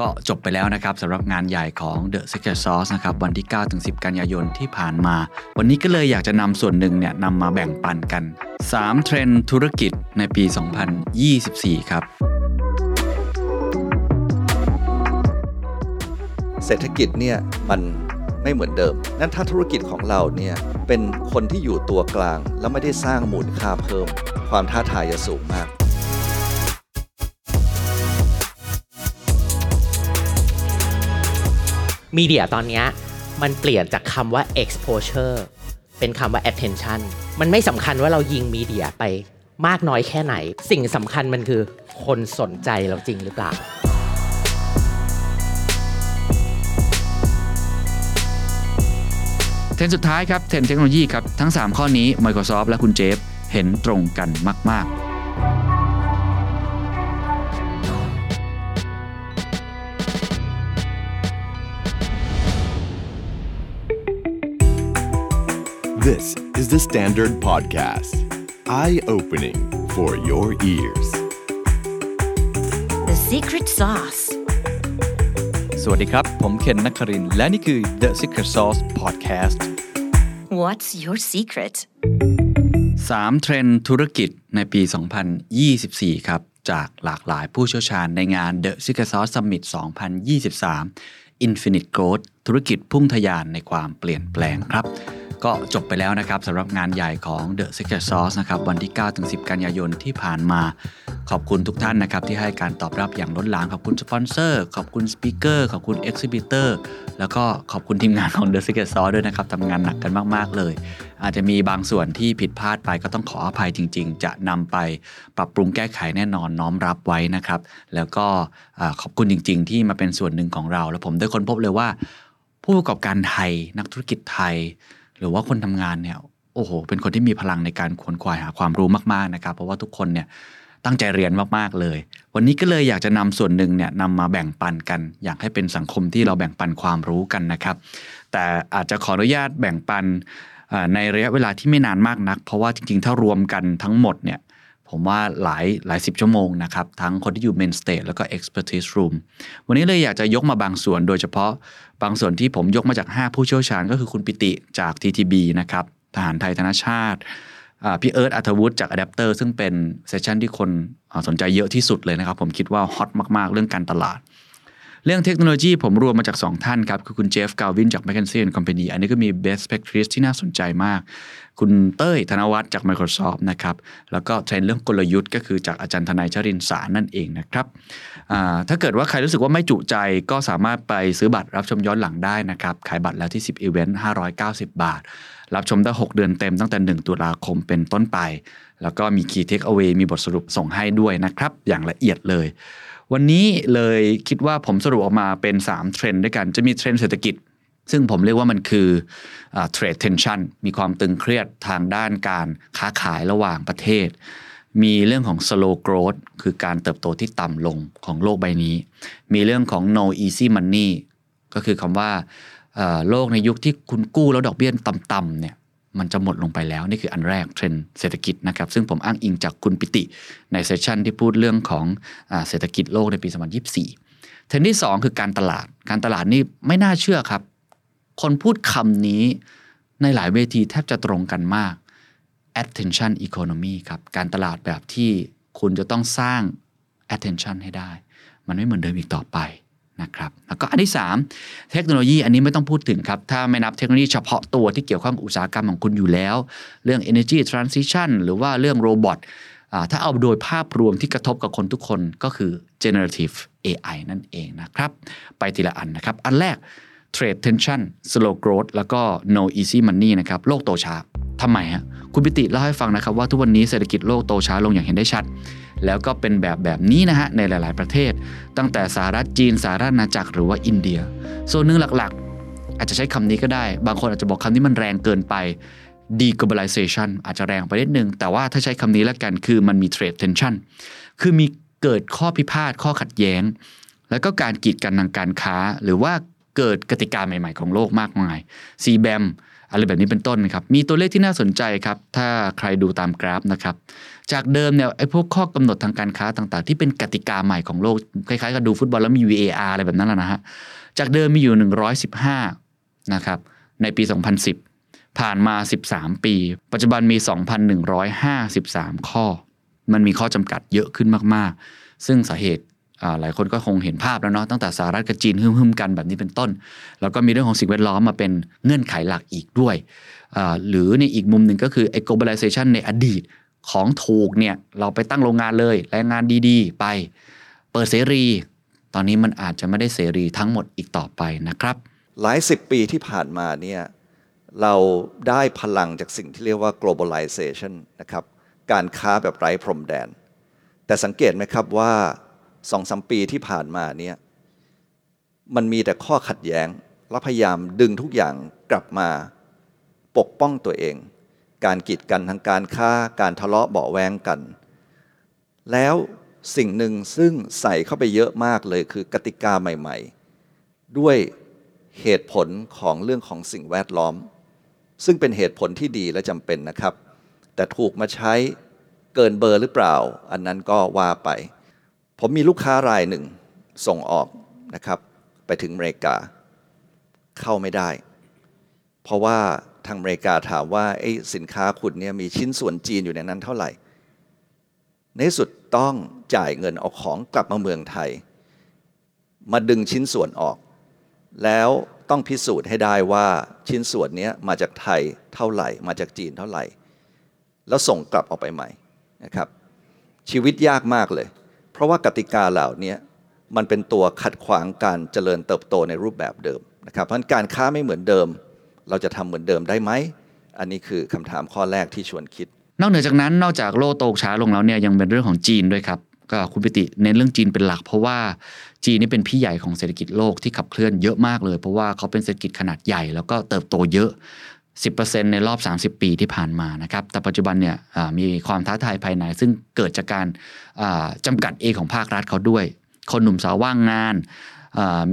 ก็จบไปแล้วนะครับสำหรับงานใหญ่ของ The Secret Sauce นะครับวันที่ 9-10 กันยายนที่ผ่านมา วันนี้ก็เลยอยากจะนำส่วนหนึ่งเนี่ยนำมาแบ่งปันกัน 3 เทรนด์ธุรกิจในปี 2024 ครับ เศรษฐกิจเนี่ยมันไม่เหมือนเดิม นั่นถ้าธุรกิจของเราเนี่ยเป็นคนที่อยู่ตัวกลาง แล้วไม่ได้สร้างมูลค่าเพิ่ม ความท้าทายจะสูงมาก มีเดียตอนนี้มันเปลี่ยนจากคำว่า exposure เป็นคำว่า attention มันไม่สำคัญว่าเรายิงมีเดียไปมากน้อยแค่ไหน สิ่งสำคัญมันคือคนสนใจเราจริงหรือเปล่า เทรนด์สุดท้ายครับ เทรนด์เทคโนโลยีครับ ทั้ง 3 ข้อนี้ Microsoft และคุณเจฟ เห็นตรงกันมาก ๆ This is the Standard Podcast. Eye opening for your ears. The secret sauce. สวัสดีครับ ผมเคนนักครินทร์และนี่คือ The Secret Sauce Podcast What's your secret? 3เทรนด์ธุรกิจในปี 2024 ครับ จากหลากหลายผู้เชี่ยวชาญในงาน The Secret Sauce Summit 2023 Infinite Growth ธุรกิจพุ่งทะยานในความเปลี่ยนแปลงครับ ก็จบไปแล้วนะครับสำหรับงานใหญ่ของ The Secret Sauce นะครับวันที่ 9-10 กันยายนที่ผ่านมา ขอบคุณทุกท่านนะครับที่ให้การตอบรับอย่างล้นหลามขอบคุณสปอนเซอร์ขอบคุณ speaker ขอบคุณ exhibitor แล้วก็ขอบคุณทีมงานของ The Secret Sauce ด้วยนะครับทำงานหนักกันมากๆเลย อาจจะมีบางส่วนที่ผิดพลาดไปก็ต้องขออภัยจริง ๆ จะนำไปปรับปรุงแก้ไขแน่นอนน้อมรับไว้นะครับ แล้วก็ขอบคุณจริง ๆ ที่มาเป็นส่วนหนึ่งของเรา แล้วผมได้ค้นพบเลยว่า ผู้ประกอบการไทยนักธุรกิจไทย หรือว่าคนทำงานเนี่ยโอ้โห เป็นคนที่มีพลังในการขวนขวายหาความรู้มากๆนะครับ เพราะว่าทุกคนเนี่ยตั้งใจเรียนมากๆเลย วันนี้ก็เลยอยากจะนำส่วนหนึ่งเนี่ยนำมาแบ่งปันกัน อยากให้เป็นสังคมที่เราแบ่งปันความรู้กันนะครับ แต่อาจจะขออนุญาตแบ่งปันในระยะเวลาที่ไม่นานมากนัก เพราะว่าจริงๆ ถ้ารวมกันทั้งหมดเนี่ย ผมว่าหลายหลายสิบชั่วโมงนะครับ ทั้งคนที่อยู่ main stage แล้วก็ expertise room วันนี้เลยอยากจะยกมาบางส่วน โดยเฉพาะบางส่วนที่ผมยกมาจาก 5 ผู้เชี่ยวชาญก็คือคุณปิติจาก TTB นะครับทหารไทยธนชาติพี่เอิร์ธอัธวุฒิจาก Adapter ซึ่งเป็น session ที่คนสนใจเยอะที่สุดเลยนะครับ ผมคิดว่า hot มาก ๆ เรื่องการตลาด เรื่องเทคโนโลยีผมรวมมาจาก 2 ท่านครับ คือคุณเจฟกาวินจาก McKinsey & Company อันนี้ก็มี best practice ที่น่าสนใจมาก คุณเต้ยธนวัฒน์จาก Microsoft นะครับ แล้วก็เทรนด์เรื่องกลยุทธ์ก็คือจากอาจารย์ธนัยชรินทร์สารนั่นเองนะครับถ้าเกิดว่าใครรู้สึกว่าไม่จุใจก็สามารถไปซื้อบัตรรับชมย้อนหลังได้นะครับ ขายบัตรแล้วที่ Zipevent 590 บาท รับชมได้ 6 เดือนเต็มตั้งแต่ 1 ตุลาคมเป็นต้นไป แล้วก็มี Key Takeaway มีบทสรุปส่งให้ด้วยนะครับ อย่างละเอียดเลย วันนี้เลยคิดว่าผมสรุปออกมาเป็น 3 เทรนด์ด้วยกัน จะมีเทรนด์เศรษฐกิจ ซึ่งผมเรียกว่ามันคือ trade tension มีความตึงเครียดทางด้านการค้าขายระหว่างประเทศ มีเรื่องของ slow growth คือการเติบโตที่ต่ำลงของโลกใบนี้ มีเรื่องของ no easy money ก็คือคำว่าโลกในยุคที่คุณกู้แล้วดอกเบี้ยต่ำๆเนี่ย มันจะหมดลงไปแล้ว นี่คืออันแรกเทรนด์เศรษฐกิจนะครับซึ่งผมอ้างอิงจากคุณปิติในเซสชันที่พูดเรื่องของอเศรษฐกิจโลกในปี 2024 เทรนด์ที่ 2 คือการตลาด การตลาดนี่ไม่น่าเชื่อครับ คนพูดคำนี้ในหลายเวทีแทบจะตรงกันมาก attention economy ครับการตลาดแบบที่คุณจะต้องสร้าง attention ให้ได้ มันไม่เหมือนเดิมอีกต่อไป นะครับแล้วก็อันที่ 3 เทคโนโลยีอันนี้ไม่ต้องพูดถึงครับ ถ้าไม่นับเทคโนโลยีเฉพาะตัวที่เกี่ยวข้องกับอุตสาหกรรมของคุณอยู่แล้ว เรื่อง energy transition หรือว่าเรื่องโรบอทถ้าเอาโดยภาพรวมที่กระทบกับคนทุกคนก็คือ generative AI นั่นเองนะครับ ไปทีละอันนะครับ อันแรก trade tension slow growth แล้วก็ no easy money นะครับโลกโตช้าทำไมฮะคุณปิติเล่าให้ฟังนะครับว่าทุกวันนี้เศรษฐกิจโลกโตช้าลงอย่างเห็นได้ชัด แล้วก็เป็นแบบแบบนี้นะฮะในหลาย ๆ ประเทศ ตั้งแต่สหรัฐจีนสหรัฐอาณาจักรหรือว่าอินเดีย ส่วนหนึ่งหลักๆ อาจจะใช้คำนี้ก็ได้ บางคนอาจจะบอกคำนี้มันแรงเกินไป deglobalization อาจจะแรงไปนิดนึง แต่ว่าถ้าใช้คำนี้แล้วกันคือมันมี trade tension คือมีเกิดข้อพิพาทข้อขัดแย้ง แล้วก็การกีดกันทางการค้า หรือว่า เกิดกติกาใหม่ๆของโลกมากมาย CBAM อะไรแบบนี้เป็นต้นนะครับ มีตัวเลขที่น่าสนใจครับ ถ้าใครดูตามกราฟนะครับ จากเดิมเนี่ยไอ้พวกข้อกำหนดทางการค้าต่างๆ ที่เป็นกติกาใหม่ของโลก คล้ายๆกับดูฟุตบอลแล้วมี VAR อะไรแบบนั้นแหละนะฮะ จากเดิมมีอยู่ 115 นะครับ ในปี 2010 ผ่านมา 13 ปี ปัจจุบันมี 2,153 ข้อ มันมีข้อจำกัดเยอะขึ้นมากๆ ซึ่งสาเหตุ หลายคนก็คงเห็นภาพแล้วเนาะตั้งแต่สหรัฐกับจีนหึ่มๆกันแบบนี้เป็นต้น แล้วก็มีเรื่องของสิ่งแวดล้อมมาเป็นเงื่อนไขหลักอีกด้วยหรือในอีกมุมหนึ่งก็คือไอ้ globalization ในอดีตของถูกเนี่ยเราไปตั้งโรงงานเลยแรงงานดีๆ ไปเปิดเสรี ตอนนี้มันอาจจะไม่ได้เสรีทั้งหมดอีกต่อไปนะครับ หลายสิบปีที่ผ่านมาเนี่ยเราได้พลังจากสิ่งที่เรียกว่า globalization นะครับการค้าแบบไร้พรมแดน แต่สังเกตไหมครับว่า สองสมปีที่ผ่านมาเนี่ยมันมีแต่ข้อขัดแย้ง และพยายามดึงทุกอย่างกลับมาปกป้องตัวเอง การกีดกันทางการค้าการทะเลาะเบาแวงกัน แล้วสิ่งหนึ่งซึ่งใส่เข้าไปเยอะมากเลยคือกติกาใหม่ ๆ ด้วยเหตุผลของเรื่องของสิ่งแวดล้อม ซึ่งเป็นเหตุผลที่ดีและจำเป็นนะครับ แต่ถูกมาใช้เกินเบอร์หรือเปล่า อันนั้นก็ว่าไป ผมมีลูกค้ารายหนึ่งส่งออกนะครับ ไปถึงอเมริกา เข้าไม่ได้ เพราะว่าทางอเมริกาถามว่าไอ้สินค้าคุณเนี่ยมีชิ้นส่วนจีนอยู่ในนั้นเท่าไหร่ ในสุดต้องจ่ายเงินเอาของกลับมาเมืองไทย มาดึงชิ้นส่วนออก แล้วต้องพิสูจน์ให้ได้ว่าชิ้นส่วนนี้มาจากไทยเท่าไหร่ มาจากจีนเท่าไหร่ แล้วส่งกลับออกไปใหม่นะครับ ชีวิตยากมากเลย เพราะว่ากติกาเหล่านี้มันเป็นตัวขัดขวางการเจริญเติบโตในรูปแบบเดิมนะครับเพราะนั้นการค้าไม่เหมือนเดิม เราจะทำเหมือนเดิมได้ไหม อันนี้คือคำถามข้อแรกที่ชวนคิด นอกเหนือจากนั้นนอกจากโลกโตกช้าลงแล้วเนี่ยยังเป็นเรื่องของจีนด้วยครับก็คุณปิติเน้นเรื่องจีนเป็นหลัก เพราะว่าจีนนี่เป็นพี่ใหญ่ของเศรษฐกิจโลกที่ขับเคลื่อนเยอะมากเลย เพราะว่าเขาเป็นเศรษฐกิจขนาดใหญ่แล้วก็เติบโตเยอะ 10%ในรอบ 30 ปีที่ผ่านมานะครับ แต่ปัจจุบันเนี่ยมีความท้าทายภายใน ซึ่งเกิดจากการอ่าจำกัดเองของภาครัฐเขาด้วย คนหนุ่มสาวว่างงาน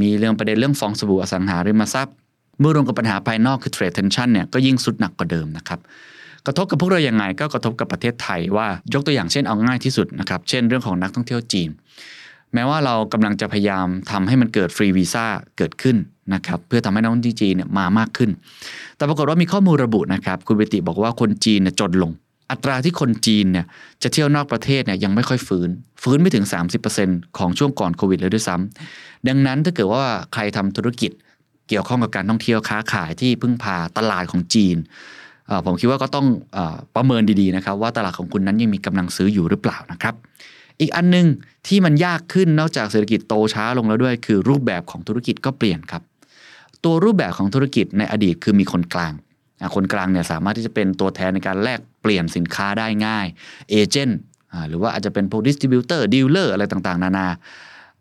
มีเรื่องประเด็นเรื่องฟองสบู่อสังหาริมทรัพย์ เมื่อรวมกับปัญหาภายนอกคือ trade tension เนี่ยก็ยิ่งสุดหนักกว่าเดิมนะครับ กระทบกับพวกเราอยังไงก็กระทบกับประเทศไทยว่ายกตัวอย่างเช่นเอาง่ายที่สุดนะครับ เช่นเรื่องของนักท่องเที่ยวจีน แม้ว่าเรากำลังจะพยายามทำให้มันเกิดฟรีวีซ่าเกิดขึ้นนะครับเพื่อทำให้นักท่องเที่ยวจีนเนี่ยมามากขึ้น แต่ปรากฏว่ามีข้อมูลระบุนะครับ คุณเบติบอกว่าคนจีนเนี่ยจนลง อัตราที่คนจีนเนี่ยจะเที่ยวนอกประเทศเนี่ยยังไม่ค่อยฟื้น ฟื้นไม่ถึง 30%ของช่วงก่อนโควิดเลยด้วยซ้ำดังนั้นถ้าเกิดว่าใครทำธุรกิจเกี่ยวข้องกับการท่องเที่ยวค้าขายที่พึ่งพาตลาดของจีนผมคิดว่าก็ต้องอประเมินดีๆนะครับ ว่าตลาดของคุณนั้นยังมีกำลังซื้ออยู่หรือเปล่านะครับ อีกอันหนึงที่มันยากขึ้นนอกจากเศรษฐกิจโตช้าลงแล้วด้วย คือรูปแบบของธุรกิจก็เปลี่ยนครับ ตัวรูปแบบของธุรกิจในอดีตคือมีคนกลางคนกลางเนี่ยสามารถที่จะเป็นตัวแทนในการแลกเปลี่ยนสินค้าได้ง่ายเอเจนต์หรือว่าอาจจะเป็นพวก distributor dealer อะไรต่างๆ นานา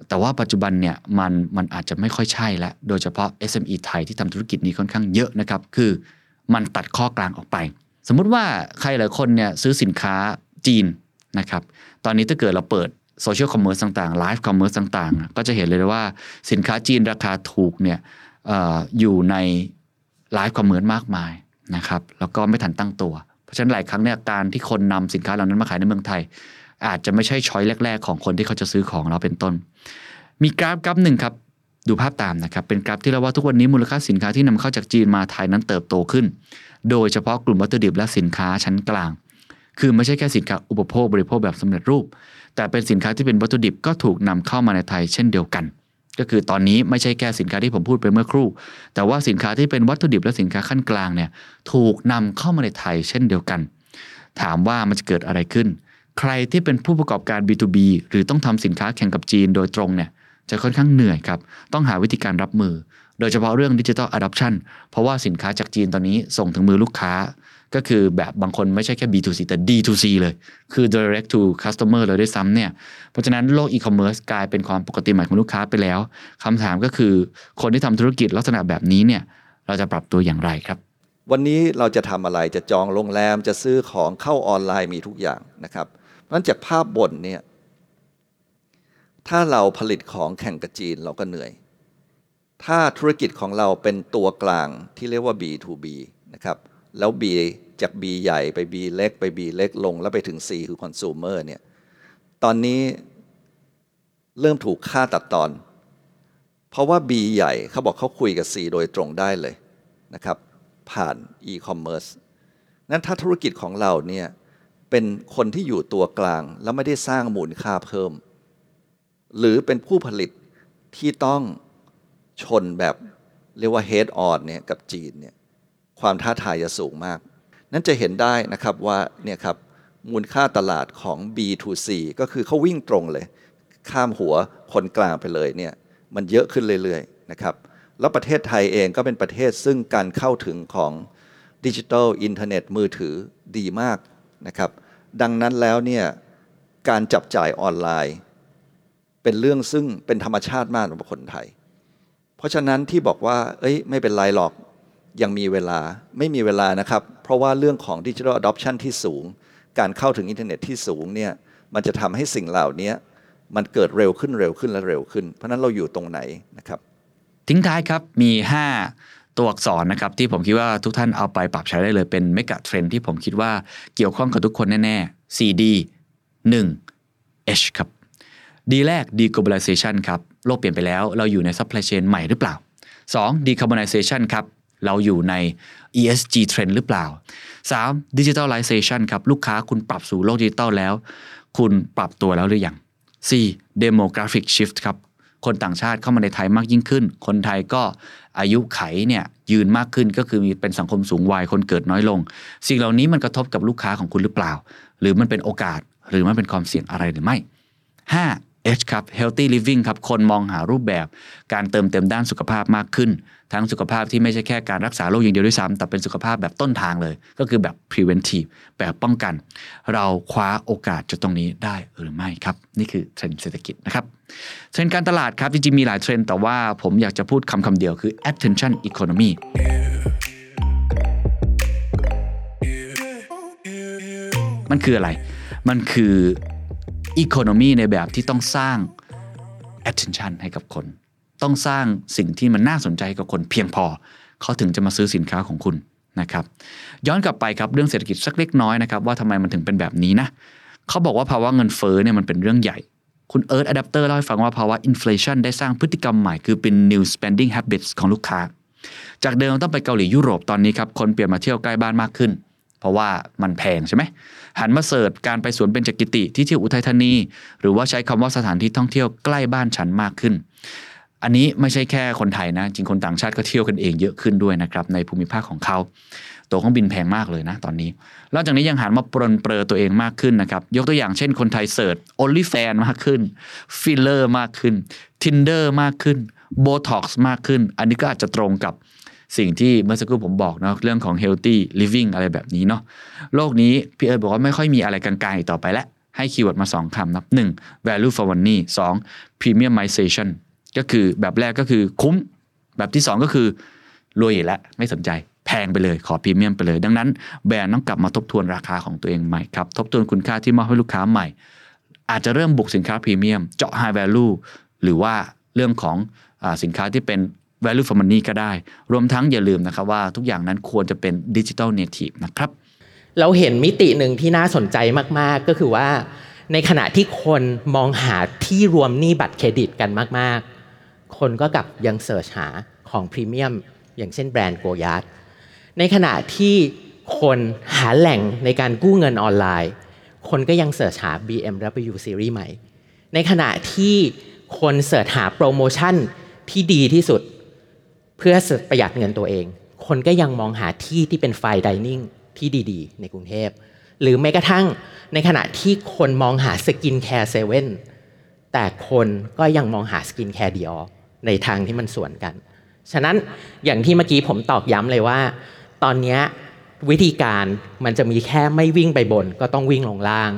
แต่ว่าปัจจุบันเนี่ยมันมันอาจจะไม่ค่อยใช่แล้ว โดยเฉพาะ SME ไทยที่ทำธุรกิจนี้ค่อนข้างเยอะนะครับ คือมันตัดข้อกลางออกไป สมมุติว่าใครหลายคนเนี่ยซื้อสินค้าจีน นะครับตอนนี้ถ้าเกิดเราเปิด social commerce ต่างๆ live commerce ต่างๆ ก็จะเห็นเลยว่าสินค้าจีนราคาถูกเนี่ยอยู่ใน live commerce มากมายนะครับแล้วก็ไม่ทันตั้งตัว เพราะฉะนั้นหลายครั้งเนี่ยการที่คนนำสินค้าเหล่านั้นมาขายในเมืองไทย อาจจะไม่ใช่ช้อยแรก ๆ ของคนที่เขาจะซื้อของเราเป็นต้น มีกราฟกราฟหนึ่งครับดูภาพตามนะครับเป็นกราฟที่เราว่าทุกวันนี้มูลค่าสินค้าที่นำเข้าจากจีนมาไทยนั้นเติบโตขึ้น โดยเฉพาะกลุ่มวัตถุดิบและสินค้าชั้นกลาง คือไม่ใช่แค่สินค้าอุปโภคบริโภคแบบสำเร็จรูป แต่เป็นสินค้าที่เป็นวัตถุดิบก็ถูกนำเข้ามาในไทยเช่นเดียวกัน ก็คือตอนนี้ไม่ใช่แค่สินค้าที่ผมพูดไปเมื่อครู่ แต่ว่าสินค้าที่เป็นวัตถุดิบและสินค้าขั้นกลางเนี่ยถูกนำเข้ามาในไทยเช่นเดียวกัน ถามว่ามันจะเกิดอะไรขึ้น ใครที่เป็นผู้ประกอบการ B2B หรือต้องทำสินค้าแข่งกับจีนโดยตรงเนี่ยจะค่อนข้างเหนื่อยครับ ต้องหาวิธีการรับมือ โดยเฉพาะเรื่องดิจิทัลอะดัปชันเพราะว่าสินค้าจากจีนตอนนี้ส่งถึงมือลูกค้า ก็คือแบบบางคนไม่ใช่แค่ B2C แต่ D2C เลย คือ direct to customer เลยด้วยซ้ำเนี่ย เพราะฉะนั้นโลกอีคอมเมิร์ซกลายเป็นความปกติใหม่ของลูกค้าไปแล้วคำถามก็คือคนที่ทำธุรกิจลักษณะแบบนี้เนี่ย เราจะปรับตัวอย่างไรครับ วันนี้เราจะทำอะไรจะจองโรงแรมจะซื้อของเข้าออนไลน์มีทุกอย่างนะครับเพราะฉะนั้นจากภาพบนเนี่ยถ้าเราผลิตของแข่งกับจีนเราก็เหนื่อย ถ้าธุรกิจของเราเป็นตัวกลางที่เรียกว่า B2B นะครับ แล้ว B จาก B ใหญ่ไป B เล็กไป B เล็กลง แล้วไปถึง C คือ consumer เนี่ยตอนนี้เริ่มถูกฆ่าตัดตอน เพราะว่า B ใหญ่เขาบอกเขาคุยกับ C โดยตรงได้เลยนะครับ ผ่าน e-commerce นั้นถ้าธุรกิจของเราเนี่ยเป็นคนที่อยู่ตัวกลาง แล้วไม่ได้สร้างมูลค่าเพิ่ม หรือเป็นผู้ผลิตที่ต้องชนแบบเรียกว่า head on เนี่ยกับจีนเนี่ย ความท้าทายจะสูงมาก นั้นจะเห็นได้นะครับว่าเนี่ยครับมูลค่าตลาดของ B2C ก็คือเขาวิ่งตรงเลย ข้ามหัวคนกลางไปเลยเนี่ยมันเยอะขึ้นเรื่อยๆนะครับแล้วประเทศไทยเองก็เป็นประเทศซึ่งการเข้าถึงของดิจิทัลอินเทอร์เน็ตมือถือดีมากนะครับดังนั้นแล้วเนี่ยการจับจ่ายออนไลน์ เป็นเรื่องซึ่งเป็นธรรมชาติมากสำหรับคนไทย เพราะฉะนั้นที่บอกว่า เอ้ยไม่เป็นไรหรอก ยังมีเวลาไม่มีเวลานะครับ เพราะว่าเรื่องของ digital adoption ที่สูง การเข้าถึงอินเทอร์เน็ตที่สูงเนี่ยมันจะทำให้สิ่งเหล่านี้มันเกิดเร็วขึ้นเร็วขึ้นและเร็วขึ้น เพราะนั้นเราอยู่ตรงไหนนะครับ ทิ้งท้ายครับมี 5 ตัวอักษรนะครับที่ผมคิดว่าทุกท่านเอาไปปรับใช้ได้เลยเป็น megatrend ที่ผมคิดว่าเกี่ยวข้องกับทุกคนแน่ๆ 4D 1 H ครับ D แรก deglobalization ครับ โลกเปลี่ยนไปแล้วเราอยู่ใน supply chain ใหม่หรือเปล่า 2. decarbonization ครับ เราอยู่ใน ESG trend หรือเปล่า 3. digitalization ครับลูกค้าคุณปรับสู่โลกดิจิตอลแล้ว คุณปรับตัวแล้วหรือยัง 4. demographic shift ครับคนต่างชาติเข้ามาในไทยมากยิ่งขึ้น คนไทยก็อายุไขเนี่ยยืนมากขึ้นก็คือมีเป็นสังคมสูงวัยคนเกิดน้อยลง สิ่งเหล่านี้มันกระทบกับลูกค้าของคุณหรือเปล่า หรือมันเป็นโอกาสหรือมันเป็นความเสี่ยงอะไรหรือไม่ 5 H ครับ healthy living ครับ คนมองหารูปแบบ การเติมเต็มด้านสุขภาพมากขึ้น ทั้งสุขภาพที่ไม่ใช่แค่การรักษาโรคอย่างเดียวด้วยซ้ำแต่เป็นสุขภาพแบบต้นทางเลย ก็คือแบบ preventive แบบป้องกัน เราคว้าโอกาสจากตรงนี้ได้หรือไม่ครับ นี่คือเทรนด์เศรษฐกิจนะครับเทรนด์การตลาดครับจริงๆมีหลายเทรนด์แต่ว่าผมอยากจะพูดคำคำเดียวคือ attention economy มันคืออะไร มันคือ economy ในแบบที่ต้องสร้าง attention ให้กับคน ต้องสร้างสิ่งที่มันน่าสนใจกับคนเพียงพอ เขาถึงจะมาซื้อสินค้าของคุณนะครับย้อนกลับไปครับเรื่องเศรษฐกิจสักเล็กน้อยนะครับว่าทำไมมันถึงเป็นแบบนี้นะเขาบอกว่าภาวะเงินเฟ้อเนี่ยมันเป็นเรื่องใหญ่ คุณเอิร์ธอะแดปเตอร์เล่าให้ฟังว่าภาวะอินฟลชันได้สร้างพฤติกรรมใหม่คือเป็น new spending habits ของลูกค้า จากเดิมต้องไปเกาหลียุโรปตอนนี้ครับคนเปลี่ยนมาเที่ยวใกล้บ้านมากขึ้น เพราะว่ามันแพงใช่ไหมหันมา search การไปสวนเบญจกิติที่เที่ยวอุทัยธานี หรือว่าใช้คำว่าสถานที่ท่องเที่ยวใกล้บ้านฉันมากขึ้น อันนี้ไม่ใช่แค่คนไทยนะ จริงคนต่างชาติก็เที่ยวกันเองเยอะขึ้นด้วยนะครับในภูมิภาคของเขาตั๋วเครื่องบินแพงมากเลยนะตอนนี้นอกจากนี้ยังหันมาปรนเปรอตัวเองมากขึ้นนะครับยกตัวอย่างเช่นคนไทยเสิร์ช only fan มากขึ้นฟิลเลอร์มากขึ้น Tinder มากขึ้น Botox มากขึ้น อันนี้ก็อาจจะตรงกับสิ่งที่เมื่อสักครู่ผมบอกเนาะเรื่องของ healthy living อะไรแบบนี้เนาะโลกนี้พี่เอิร์ธบอกว่าไม่ค่อยมีอะไรกลางๆอีกต่อไปแล้วให้ keyword มา 2คำครับ 1. value for money 2. premiumization ก็คือแบบแรกก็คือคุ้ม แบบที่ 2 ก็คือรวยอยู่แล้วไม่สนใจ แพงไปเลยขอพรีเมียมไปเลย ดังนั้น แบรนด์ต้องกลับมาทบทวนราคาของตัวเองใหม่ครับ ทบทวนคุณค่าที่มอบให้ลูกค้าใหม่ อาจจะเริ่มบุกสินค้าพรีเมียม เจาะ high value หรือว่าเรื่องของอสินค้าที่เป็น value for money ก็ได้ รวมทั้งอย่าลืมนะครับว่าทุกอย่างนั้นควรจะเป็น digital native นะครับ เราเห็นมิติหนึ่งที่น่าสนใจมาก ๆ ก็คือว่า ในขณะที่คนมองหาที่รวมหนี้บัตรเครดิตกันมาก ๆ คนก็กลับยัง search หาของพรีเมียมอย่างเช่นแบรนด์โกยาร์ดในขณะที่คนหาแหล่งในการกู้เงินออนไลน์ คนก็ยังเสิร์ชหา BMW Series ใหม่ ในขณะที่คน search หาโปรโมชั่นที่ดีที่สุด เพื่อประหยัดเงินตัวเอง คนก็ยังมองหาที่ที่เป็น fine dining ที่ดีๆ ในกรุงเทพ หรือแม้กระทั่งในขณะที่คนมองหา skincare เซเว่นแต่คนก็ยังมองหา skincare Dior ในทางที่มันสวนกัน ฉะนั้นอย่างที่เมื่อกี้ผมตอกย้ำเลยว่า ตอนนี้วิธีการมันจะมีแค่ไม่วิ่งไปบน ก็ต้องวิ่งลงล่าง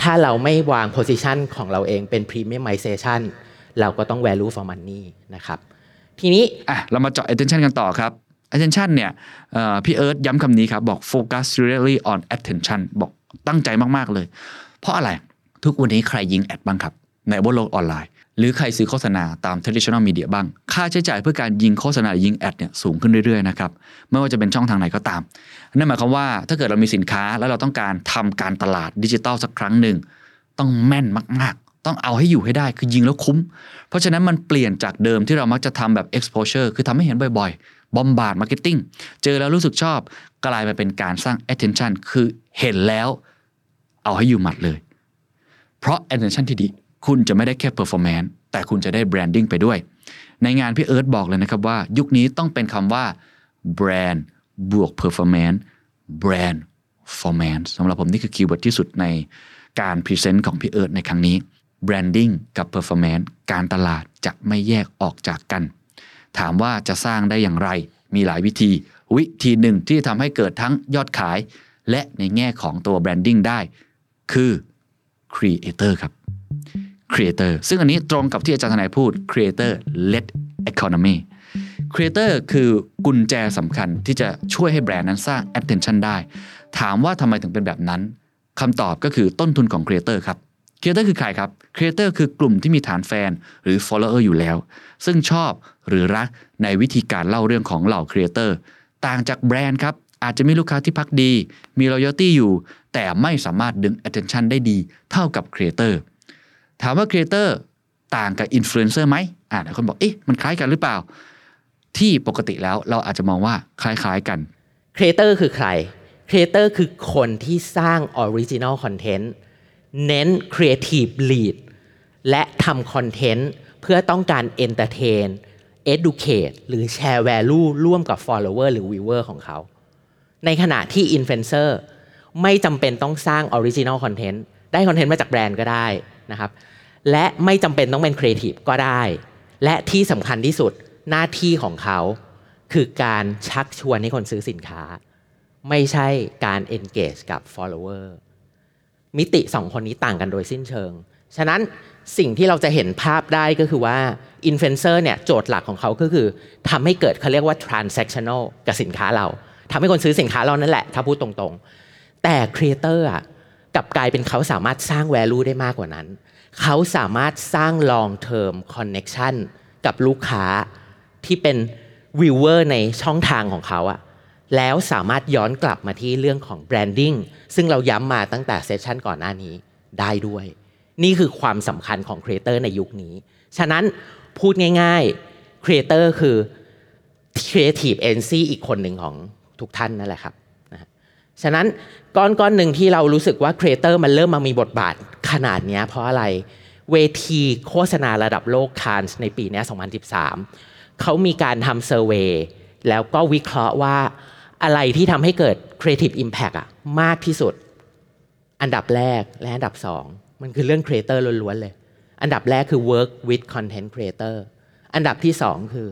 ถ้าเราไม่วาง position ของเราเองเป็น premiumization เราก็ต้อง value for money นะครับ ทีนี้อะเรามาเจาะ attention กันต่อครับ attention เนี่ยพี่เอิร์ธย้ำคำนี้ครับ บอก focus really on attention บอกตั้งใจมาก ๆ เลย เพราะอะไรทุกวันนี้ใครยิง ad บ้างครับ ในบนโลกออนไลน์ หรือใครซื้อโฆษณาตาม traditional media บ้าง ค่าใช้จ่ายเพื่อการยิงโฆษณายิง ad เนี่ยสูงขึ้นเรื่อยๆนะครับไม่ว่าจะเป็นช่องทางไหนก็ตาม นั่นหมายความว่าถ้าเกิดเรามีสินค้าแล้วเราต้องการทำการตลาดดิจิทัลสักครั้งหนึ่ง ต้องแม่นมากๆ ต้องเอาให้อยู่ให้ได้คือยิงแล้วคุ้ม เพราะฉะนั้นมันเปลี่ยนจากเดิมที่เรามักจะทำแบบ exposure คือทำให้เห็นบ่อยๆ bombard marketing เจอแล้วรู้สึกชอบกลายมาเป็นการสร้าง attention คือเห็นแล้ว เอาให้อยู่หมัดเลย เพราะ attention ที่ดี คุณจะไม่ได้แค่ performance แต่คุณจะได้ branding ไปด้วย ในงานพี่เอิร์ธบอกเลยนะครับว่า ยุคนี้ต้องเป็นคำว่า brand บวก performance brand formance สำหรับผมนี่คือ keyword ที่สุดในการ present ของพี่เอิร์ธในครั้งนี้ branding กับ performance การตลาดจะไม่แยกออกจากกัน ถามว่าจะสร้างได้อย่างไร มีหลายวิธี วิธีหนึ่งที่ทำให้เกิดทั้งยอดขาย และในแง่ของตัว branding ได้ คือ creator ครับ creator ซึ่งอันนี้ตรงกับที่อาจารย์ทนายพูด creator led economy creator คือกุญแจสำคัญที่จะช่วยให้แบรนด์นั้นสร้าง attention ได้ ถามว่าทำไมถึงเป็นแบบนั้นคำตอบก็คือต้นทุนของ creator ครับ creator คือใครครับ creator คือกลุ่มที่มีฐานแฟนหรือ follower อยู่แล้ว ซึ่งชอบหรือรักในวิธีการเล่าเรื่องของเหล่า creator ต่างจากแบรนด์ครับอาจจะมีลูกค้าที่ภักดี มี loyalty อยู่ แต่ไม่สามารถดึง attention ได้ดีเท่ากับ creator ถามว่า creator ต่างกับ influencer ไหมอ่าหลายคนบอกเอ๊ะมันคล้ายกันหรือเปล่า ที่ปกติแล้วเราอาจจะมองว่าคล้ายๆกัน creator คือใคร creator คือคนที่สร้างออริจิน l ล content เน้น Creative Lead และทำคอนเทนต์เพื่อต้องการ Entertain Educate หรือแชร์ Value ร่วมกับ Follower หรือ Viewer ของเขา ในขณะที่ Influencer ไม่จำเป็นต้องสร้าง Original Content ได้คอนเทนต์มาจากแบรนด์ก็ได้ นะครับและไม่จำเป็นต้องเป็น Creative ก็ได้ และที่สำคัญที่สุดหน้าที่ของเขาคือการชักชวนให้คนซื้อสินค้า ไม่ใช่การ engage กับ follower มิติสองคนนี้ต่างกันโดยสิ้นเชิง ฉะนั้นสิ่งที่เราจะเห็นภาพได้ก็คือว่า influencer เนี่ยโจทย์หลักของเขาก็คือทำให้เกิดเขาเรียกว่า transactional กับสินค้าเราทำให้คนซื้อสินค้าเรานั่นแหละ ถ้าพูดตรงๆ แต่ creator อะ กลับกลายเป็นเขาสามารถสร้าง value ได้มากกว่านั้น เขาสามารถสร้าง long term connection กับลูกค้าที่เป็น viewer ในช่องทางของเขาอะแล้วสามารถย้อนกลับมาที่เรื่องของ branding ซึ่งเราย้ำมาตั้งแต่เซสชันก่อนหน้านี้ได้ด้วย นี่คือความสำคัญของ creator ในยุคนี้ ฉะนั้นพูดง่ายๆ creator คือ creative agency อีกคนหนึ่งของทุกท่านนั่นแหละครับ ฉะนั้นก้อนก้อนหนึ่งที่เรารู้สึกว่า creator มันเริ่มมามีบทบาทขนาดนี้เพราะอะไรเวทีโฆษณาระดับโลกคานส์ในปีนี้ 2013 เขามีการทำเซอร์เวยแล้วก็วิเคราะห์ว่าอะไรที่ทำให้เกิด creative impact อะมากที่สุด อันดับแรกและอันดับสองมันคือเรื่อง creator ล้วนๆเลย อันดับแรกคือ work with content creator อันดับที่สองคือ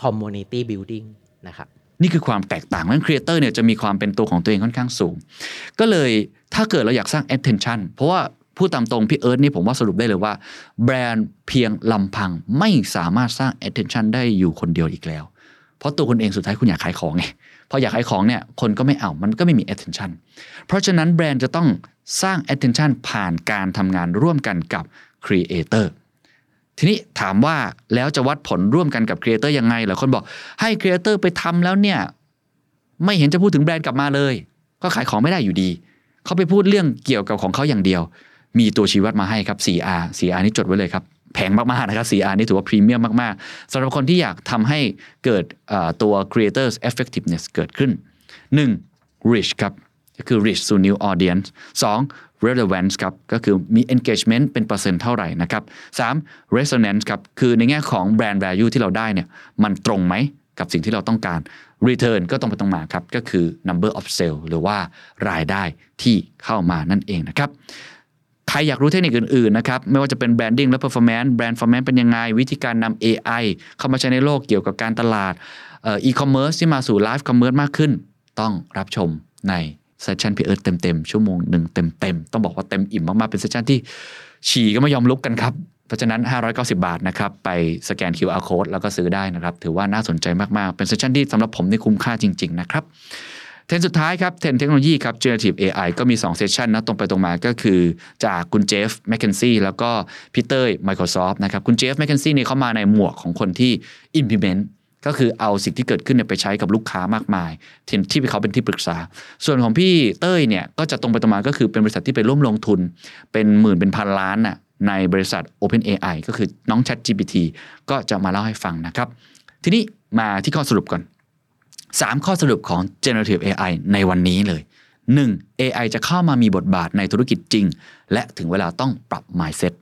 community building นะครับ นี่คือความแตกต่างนั้นครีเอเตอร์เนี่ยจะมีความเป็นตัวของตัวเองค่อนข้างสูง ก็เลยถ้าเกิดเราอยากสร้าง attention เพราะว่าพูดตามตรงพี่เอิร์ธนี่ผมว่าสรุปได้เลยว่า แบรนด์เพียงลำพังไม่สามารถสร้าง attention ได้อยู่คนเดียวอีกแล้ว เพราะตัวคุณเองสุดท้ายคุณอยากขายของไงพออยากขายของเนี่ยคนก็ไม่เอามันก็ไม่มี attention เพราะฉะนั้นแบรนด์จะต้องสร้าง attention ผ่านการทำงานร่วมกันกับ creator ทีนี้ถามว่าแล้วจะวัดผลร่วมกันกับ creator ยังไงหลายคนบอกให้ creator ไปทำแล้วเนี่ย ไม่เห็นจะพูดถึงแบรนด์กลับมาเลย ก็ขายของไม่ได้อยู่ดี เขาไปพูดเรื่องเกี่ยวกับของเขาอย่างเดียว มีตัวชี้วัดมาให้ครับ 4R 4R นี่จดไว้เลยครับ แพงมากๆนะครับ 4R นี่ถือว่าพรีเมียมมากๆสำหรับคนที่อยากทำให้เกิดตัว creators effectiveness เกิดขึ้น 1. reach ครับก็คือ reach สู่ new audience 2. Relevance ครับก็คือมี engagement เป็นเปอร์เซ็นต์เท่าไหร่นะครับ 3. resonance ครับคือในแง่ของ brand value ที่เราได้เนี่ยมันตรงไหมกับสิ่งที่เราต้องการ return ก็ต้องไปตรงมาครับก็คือ number of sale หรือว่ารายได้ที่เข้ามานั่นเองนะครับใครอยากรู้เทคนิคอื่นๆนะครับไม่ว่าจะเป็น branding และ performance brand formance เป็นยังไง วิธีการนำ AI เข้ามาใช้ในโลกเกี่ยวกับการตลาดเอ่อ e-commerce ที่มาสู่ live commerce มากขึ้น ต้องรับชมใน session พี่เอิร์ธเต็มๆชั่วโมงหนึ่งเต็มๆต้องบอกว่าเต็มอิ่มมากๆเป็น session ที่ฉี่ก็ไม่ยอมลุกกันครับเพราะฉะนั้น 590 บาทนะครับ ไปสแกน QR code แล้วก็ซื้อได้นะครับ ถือว่าน่าสนใจมาก ๆ เป็น session ที่สำหรับผมนี่คุ้มค่าจริง ๆ นะครับเทรนด์สุดท้ายครับเทรนด์เทคโนโลยีครับ generative AI ก็มี 2 session นะตรงไปตรงมาก็คือจากคุณเจฟแมคเคนซี่แล้วก็พี่เต้ย Microsoft นะครับ คุณเจฟแมคเคนซี่นี่เขามาในหมวกของคนที่ implement ก็คือเอาสิ่งที่เกิดขึ้นเนี่ยไปใช้กับลูกค้ามากมายที่ที่เขาเป็นที่ปรึกษา ส่วนของพี่เต้ยเนี่ยก็จะตรงไปตรงมาก็คือเป็นบริษัทที่ไปร่วมลงทุน เป็นหมื่นเป็นพันล้านน่ะในบริษัท OpenAI ก็คือน้อง ChatGPT ก็จะมาเล่าให้ฟังนะครับ ทีนี้มาที่ข้อสรุปก่อน 3 ข้อสรุปของ generative AI ในวันนี้เลย 1. AI จะเข้ามามีบทบาทในธุรกิจจริง และถึงเวลาต้องปรับ mindset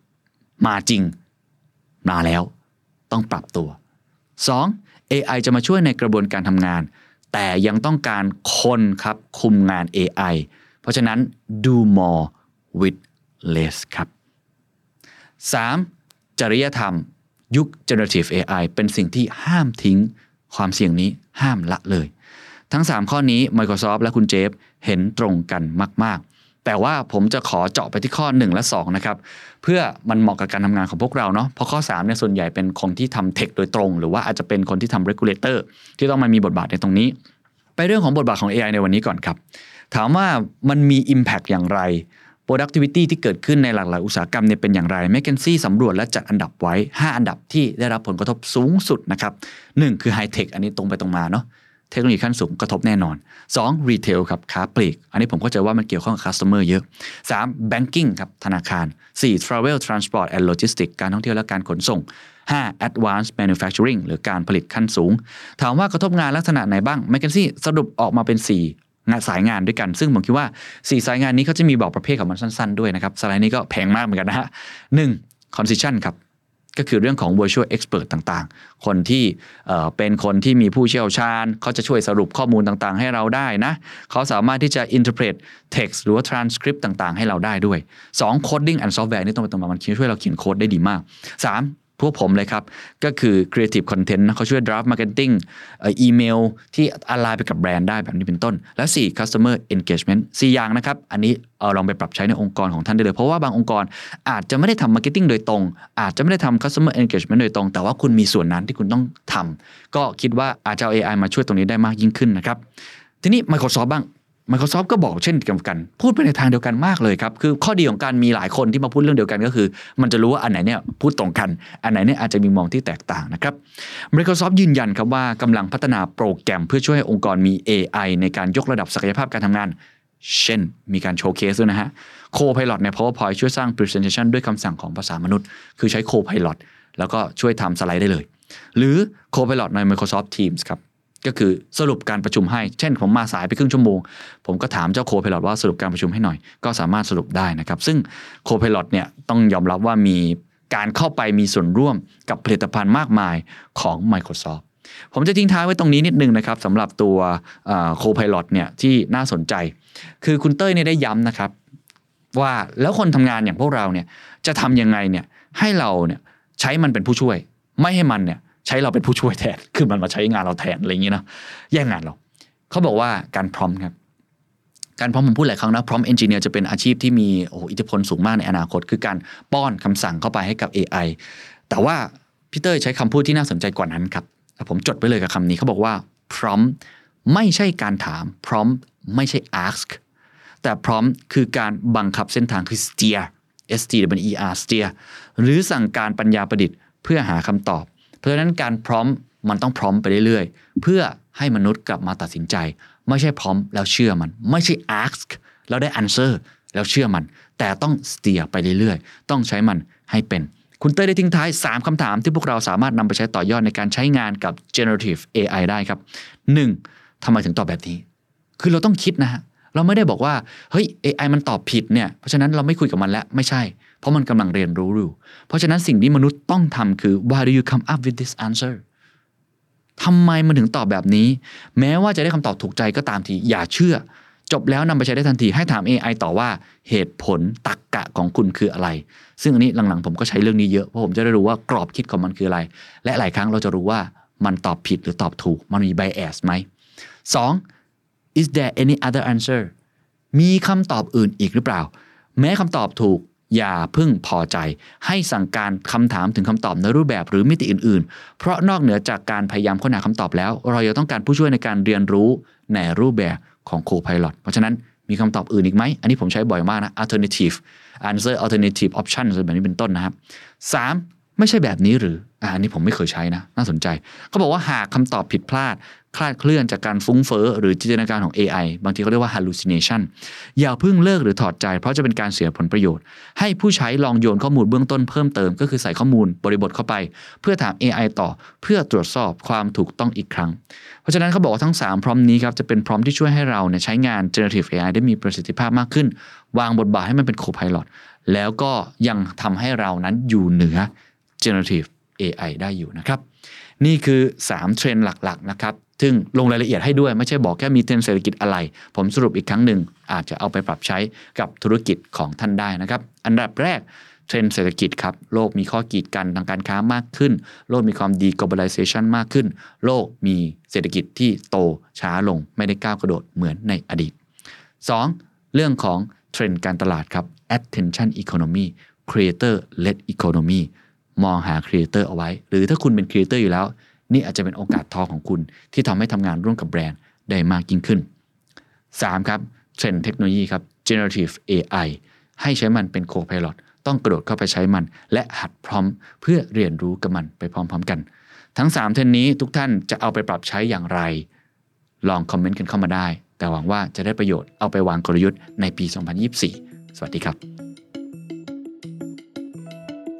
มาจริง มาแล้ว ต้องปรับตัว 2. AI จะมาช่วยในกระบวนการทำงาน แต่ยังต้องการคนครับคุมงาน AI เพราะฉะนั้น do more with less ครับ 3. จริยธรรม ยุค generative AI เป็นสิ่งที่ห้ามทิ้งความเสี่ยงนี้ห้ามละเลย ทั้ง 3 ข้อนี้ Microsoft และคุณเจฟเห็นตรงกันมาก ๆ แต่ว่าผมจะขอเจาะไปที่ข้อ 1 และ 2 นะครับ เพื่อมันเหมาะกับการทำงานของพวกเราเนาะเพราะข้อ3เนี่ยส่วนใหญ่เป็นคนที่ทำเทคโดยตรง หรือว่าอาจจะเป็นคนที่ทำ regulator ที่ต้องมามีบทบาทในตรงนี้ ไปเรื่องของบทบาทของ AI ในวันนี้ก่อนครับ ถามว่ามันมี Impact อย่างไร productivity ที่เกิดขึ้นในหลากหลายอุตสาหกรรมเนี่ยเป็นอย่างไร m c k เคนซี่สำรวจและจัดอันดับไว้ 5 อันดับที่ได้รับผลกระทบสูงสุดนะครับ 1 คือ High Tech อันนี้ตรงไปตรงมาเนาะ เทคโนโลยีขั้นสูงกระทบแน่นอน 2. Retail ครับค้าปลีก อันนี้ผมเข้าใจว่ามันเกี่ยวข้องกับ Customer เยอะ 3. Banking ครับธนาคาร 4. Travel Transport and Logistics การท่องเที่ยวและการขนส่ง 5. Advanced Manufacturing หรือการผลิตขั้นสูง ถามว่ากระทบงานลักษณะไหนบ้าง m c k เคนซี่สรุปออกมาเป็น 4งานสายงานด้วยกัน ซึ่งผมคิดว่า 4 สายงานนี้เขาจะมีบอกประเภทของมันสั้น ๆ ด้วยนะครับ สไลด์นี้ก็แพงมากเหมือนกันนะฮะ 1. Concision ครับ ก็คือเรื่องของ virtual expert ต่างๆ คนที่เป็นคนที่มีผู้เชี่ยวชาญ เขาจะช่วยสรุปข้อมูลต่างๆ ให้เราได้นะ เขาสามารถที่จะ interpret text หรือว่า transcript ต่างๆ ให้เราได้ด้วย 2. coding and software นี่ต้องไปตรงมามันช่วยเราเขียนโค้ดได้ดีมาก 3. พวกผมเลยครับ ก็คือ creative content เขาช่วย draft marketing อีเมลที่อ l ไลน์ไปกับแบรนด์ได้แบบนี้เป็นต้น และ4 customer engagement 4 อย่างนะครับ อันนี้เอาลองไปปรับใช้ในองค์กรของท่านได้เลย เพราะว่าบางองค์กรอาจจะไม่ได้ทำ marketing โดยตรง อาจจะไม่ได้ทำ customer engagement โดยตรง แต่ว่าคุณมีส่วนนั้นที่คุณต้องทำก็คิดว่าอาจจะเอา AI มาช่วยตรงนี้ได้มากยิ่งขึ้นนะครับ ทีนี้ Microsoft บ้าง Microsoft ก็บอกเช่นเดียวกัน พูดไปในทางเดียวกันมากเลยครับ คือข้อดีของการมีหลายคนที่มาพูดเรื่องเดียวกันก็คือ มันจะรู้ว่าอันไหนเนี่ยพูดตรงกัน อันไหนเนี่ยอาจจะมีมองที่แตกต่างนะครับ Microsoft ยืนยันครับว่ากำลังพัฒนาโปรแกรมเพื่อช่วยให้องค์กรมี AI ในการยกระดับศักยภาพการทำงาน เช่น มีการโชว์เคสด้วยนะฮะ Co-Pilot ใน PowerPoint ช่วยสร้าง Presentation ด้วยคำสั่งของภาษามนุษย์ คือใช้ Co-Pilot แล้วก็ช่วยทำสไลด์ได้เลย หรือ Co-Pilot ใน Microsoft Teams ครับ ก็คือสรุปการประชุมให้ เช่นผมมาสายไปครึ่งชั่วโมง ผมก็ถามเจ้าโคพ i l o t ว่าสรุปการประชุมให้หน่อย ก็สามารถสรุปได้นะครับ ซึ่งโคพ i l o t เนี่ยต้องยอมรับว่ามีการเข้าไปมีส่วนร่วมกับผลิตภัณฑ์มากมายของ Microsoft ผมจะทิ้งท้ายไว้ตรงนี้นิดนึงนะครับสำหรับตัวโคพ i l o t เนี่ยที่น่าสนใจ คือคุณเต้ยเนี่ยได้ย้ำนะครับ ว่าแล้วคนทำงานอย่างพวกเราเนี่ยจะทำยังไงเนี่ยให้เราเนี่ยใช้มันเป็นผู้ช่วย ไม่ให้มันเนี่ย ใช้เราเป็นผู้ช่วยแทน คือมันมาใช้งานเราแทนอะไรอย่างนี้เนาะแย่งงานเรา เขาบอกว่าการพร้อมครับ การพร้อมผมพูดหลายครั้งนะพร้อมเอนจิเนียร์จะเป็นอาชีพที่มีโอ้อิทธิพลสูงมากในอนาคต คือการป้อนคำสั่งเข้าไปให้กับ AI แต่ว่าพี่เต้ยใช้คำพูดที่น่าสนใจกว่านั้นครับผมจดไปเลยกับคำนี้เขาบอกว่าพร้อมไม่ใช่การถามพร้อมไม่ใช่ ask แต่พร้อมคือการบังคับเส้นทางคือ steer S T W E R steer หรือสั่งการปัญญาประดิษฐ์ เพื่อหาคำตอบ เพราะฉะนั้นการพร้อมมันต้องพร้อมไปเรื่อยๆ เพื่อให้มนุษย์กลับมาตัดสินใจ ไม่ใช่พร้อมแล้วเชื่อมัน ไม่ใช่ ask แล้วได้ answer แล้วเชื่อมัน แต่ต้อง steer ไปเรื่อยๆ ต้องใช้มันให้เป็น คุณเต้ได้ทิ้งท้าย 3คำถามที่พวกเราสามารถนำไปใช้ต่อยอดในการใช้งานกับ generative AI ได้ครับ 1. ทำไมถึงตอบแบบนี้ คือเราต้องคิดนะฮะเราไม่ได้บอกว่าเฮ้ย AI มันตอบผิดเนี่ยเพราะฉะนั้นเราไม่คุยกับมันแล้วไม่ใช่ เพราะมันกำลังเรียนรู้อยู่ เพราะฉะนั้นสิ่งที่มนุษย์ต้องทำคือ why do you come up with this answer ทำไมมันถึงตอบแบบนี้ แม้ว่าจะได้คำตอบถูกใจก็ตามที อย่าเชื่อ จบแล้วนำไปใช้ได้ทันที ให้ถาม AI ต่อว่าเหตุผลตรรกกะของคุณคืออะไร ซึ่งอันนี้หลังๆ ผมก็ใช้เรื่องนี้เยอะ เพราะผมจะได้รู้ว่ากรอบคิดของมันคืออะไร และหลายครั้งเราจะรู้ว่ามันตอบผิดหรือตอบถูก มันมี bias ไหม 2. is there any other answer มีคำตอบอื่นอีกหรือเปล่า แม้คำตอบถูก อย่าพึ่งพอใจ ให้สั่งการคำถามถึงคำตอบในรูปแบบหรือมิติอื่น ๆ เพราะนอกเหนือจากการพยายามค้นหาคำตอบแล้ว เรายังต้องการผู้ช่วยในการเรียนรู้ในรูปแบบของ Copilot เพราะฉะนั้นมีคำตอบอื่นอีกไหม อันนี้ผมใช้บ่อยมากนะ alternative answer alternative option แบบนี้เป็นต้นนะครับ 3. ไม่ใช่แบบนี้หรืออ่าอันนี้ผมไม่เคยใช้นะ น่าสนใจ เขาบอกว่าหากคำตอบผิดพลาด คลาดเคลื่อนจากการฟุ้งเฟ้อหรือจินตนาการของ AI บางทีเขาเรียกว่า hallucination อย่าเพิ่งเลิกหรือถอดใจ เพราะจะเป็นการเสียผลประโยชน์ ให้ผู้ใช้ลองโยนข้อมูลเบื้องต้นเพิ่มเติม ก็คือใส่ข้อมูลบริบทเข้าไป เพื่อถาม AI ต่อเพื่อตรวจสอบความถูกต้องอีกครั้ง เพราะฉะนั้นเขาบอกว่าทั้ง 3 พร้อมนี้ครับจะเป็นพร้อมที่ช่วยให้เราเนี่ยใช้งาน generative AI ได้มีประสิทธิภาพมากขึ้น วางบทบาทให้มันเป็น co-pilot แล้วก็ยังทำให้เรานั้นอยู่เหนือ generative AI ได้อยู่นะครับ นี่คือ 3 เทรนด์หลักๆนะครับซึ่งลงรายละเอียดให้ด้วยไม่ใช่บอกแค่มีเทรนด์เศรษฐกิจอะไร ผมสรุปอีกครั้งหนึ่งอาจจะเอาไปปรับใช้กับธุรกิจของท่านได้นะครับ อันดับแรกเทรนด์เศรษฐกิจครับโลกมีข้อกีดกันทางการค้ามากขึ้น โลกมีความ deglobalization มากขึ้น โลกมีเศรษฐกิจที่โตช้าลงไม่ได้ก้าวกระโดดเหมือนในอดีต 2. เรื่องของเทรนด์การตลาดครับ attention economy creator led economy มองหา creator เอาไว้ หรือถ้าคุณเป็น creator อยู่แล้ว นี่อาจจะเป็นโอกาสทองของคุณ ที่ทำให้ทำงานร่วมกับแบรนด์ได้มากยิ่งขึ้น 3. ครับเทรนด์เทคโนโลยีครับ generative AI ให้ใช้มันเป็น co-pilot ต้องกระโดดเข้าไปใช้มัน และหัดพร้อมเพื่อเรียนรู้กับมันไปพร้อมๆกัน ทั้ง 3 เทรนด์นี้ทุกท่านจะเอาไปปรับใช้อย่างไร ลอง comment กันเข้ามาได้ แต่หวังว่าจะได้ประโยชน์เอาไปวางกลยุทธ์ในปี 2024 สวัสดีครับ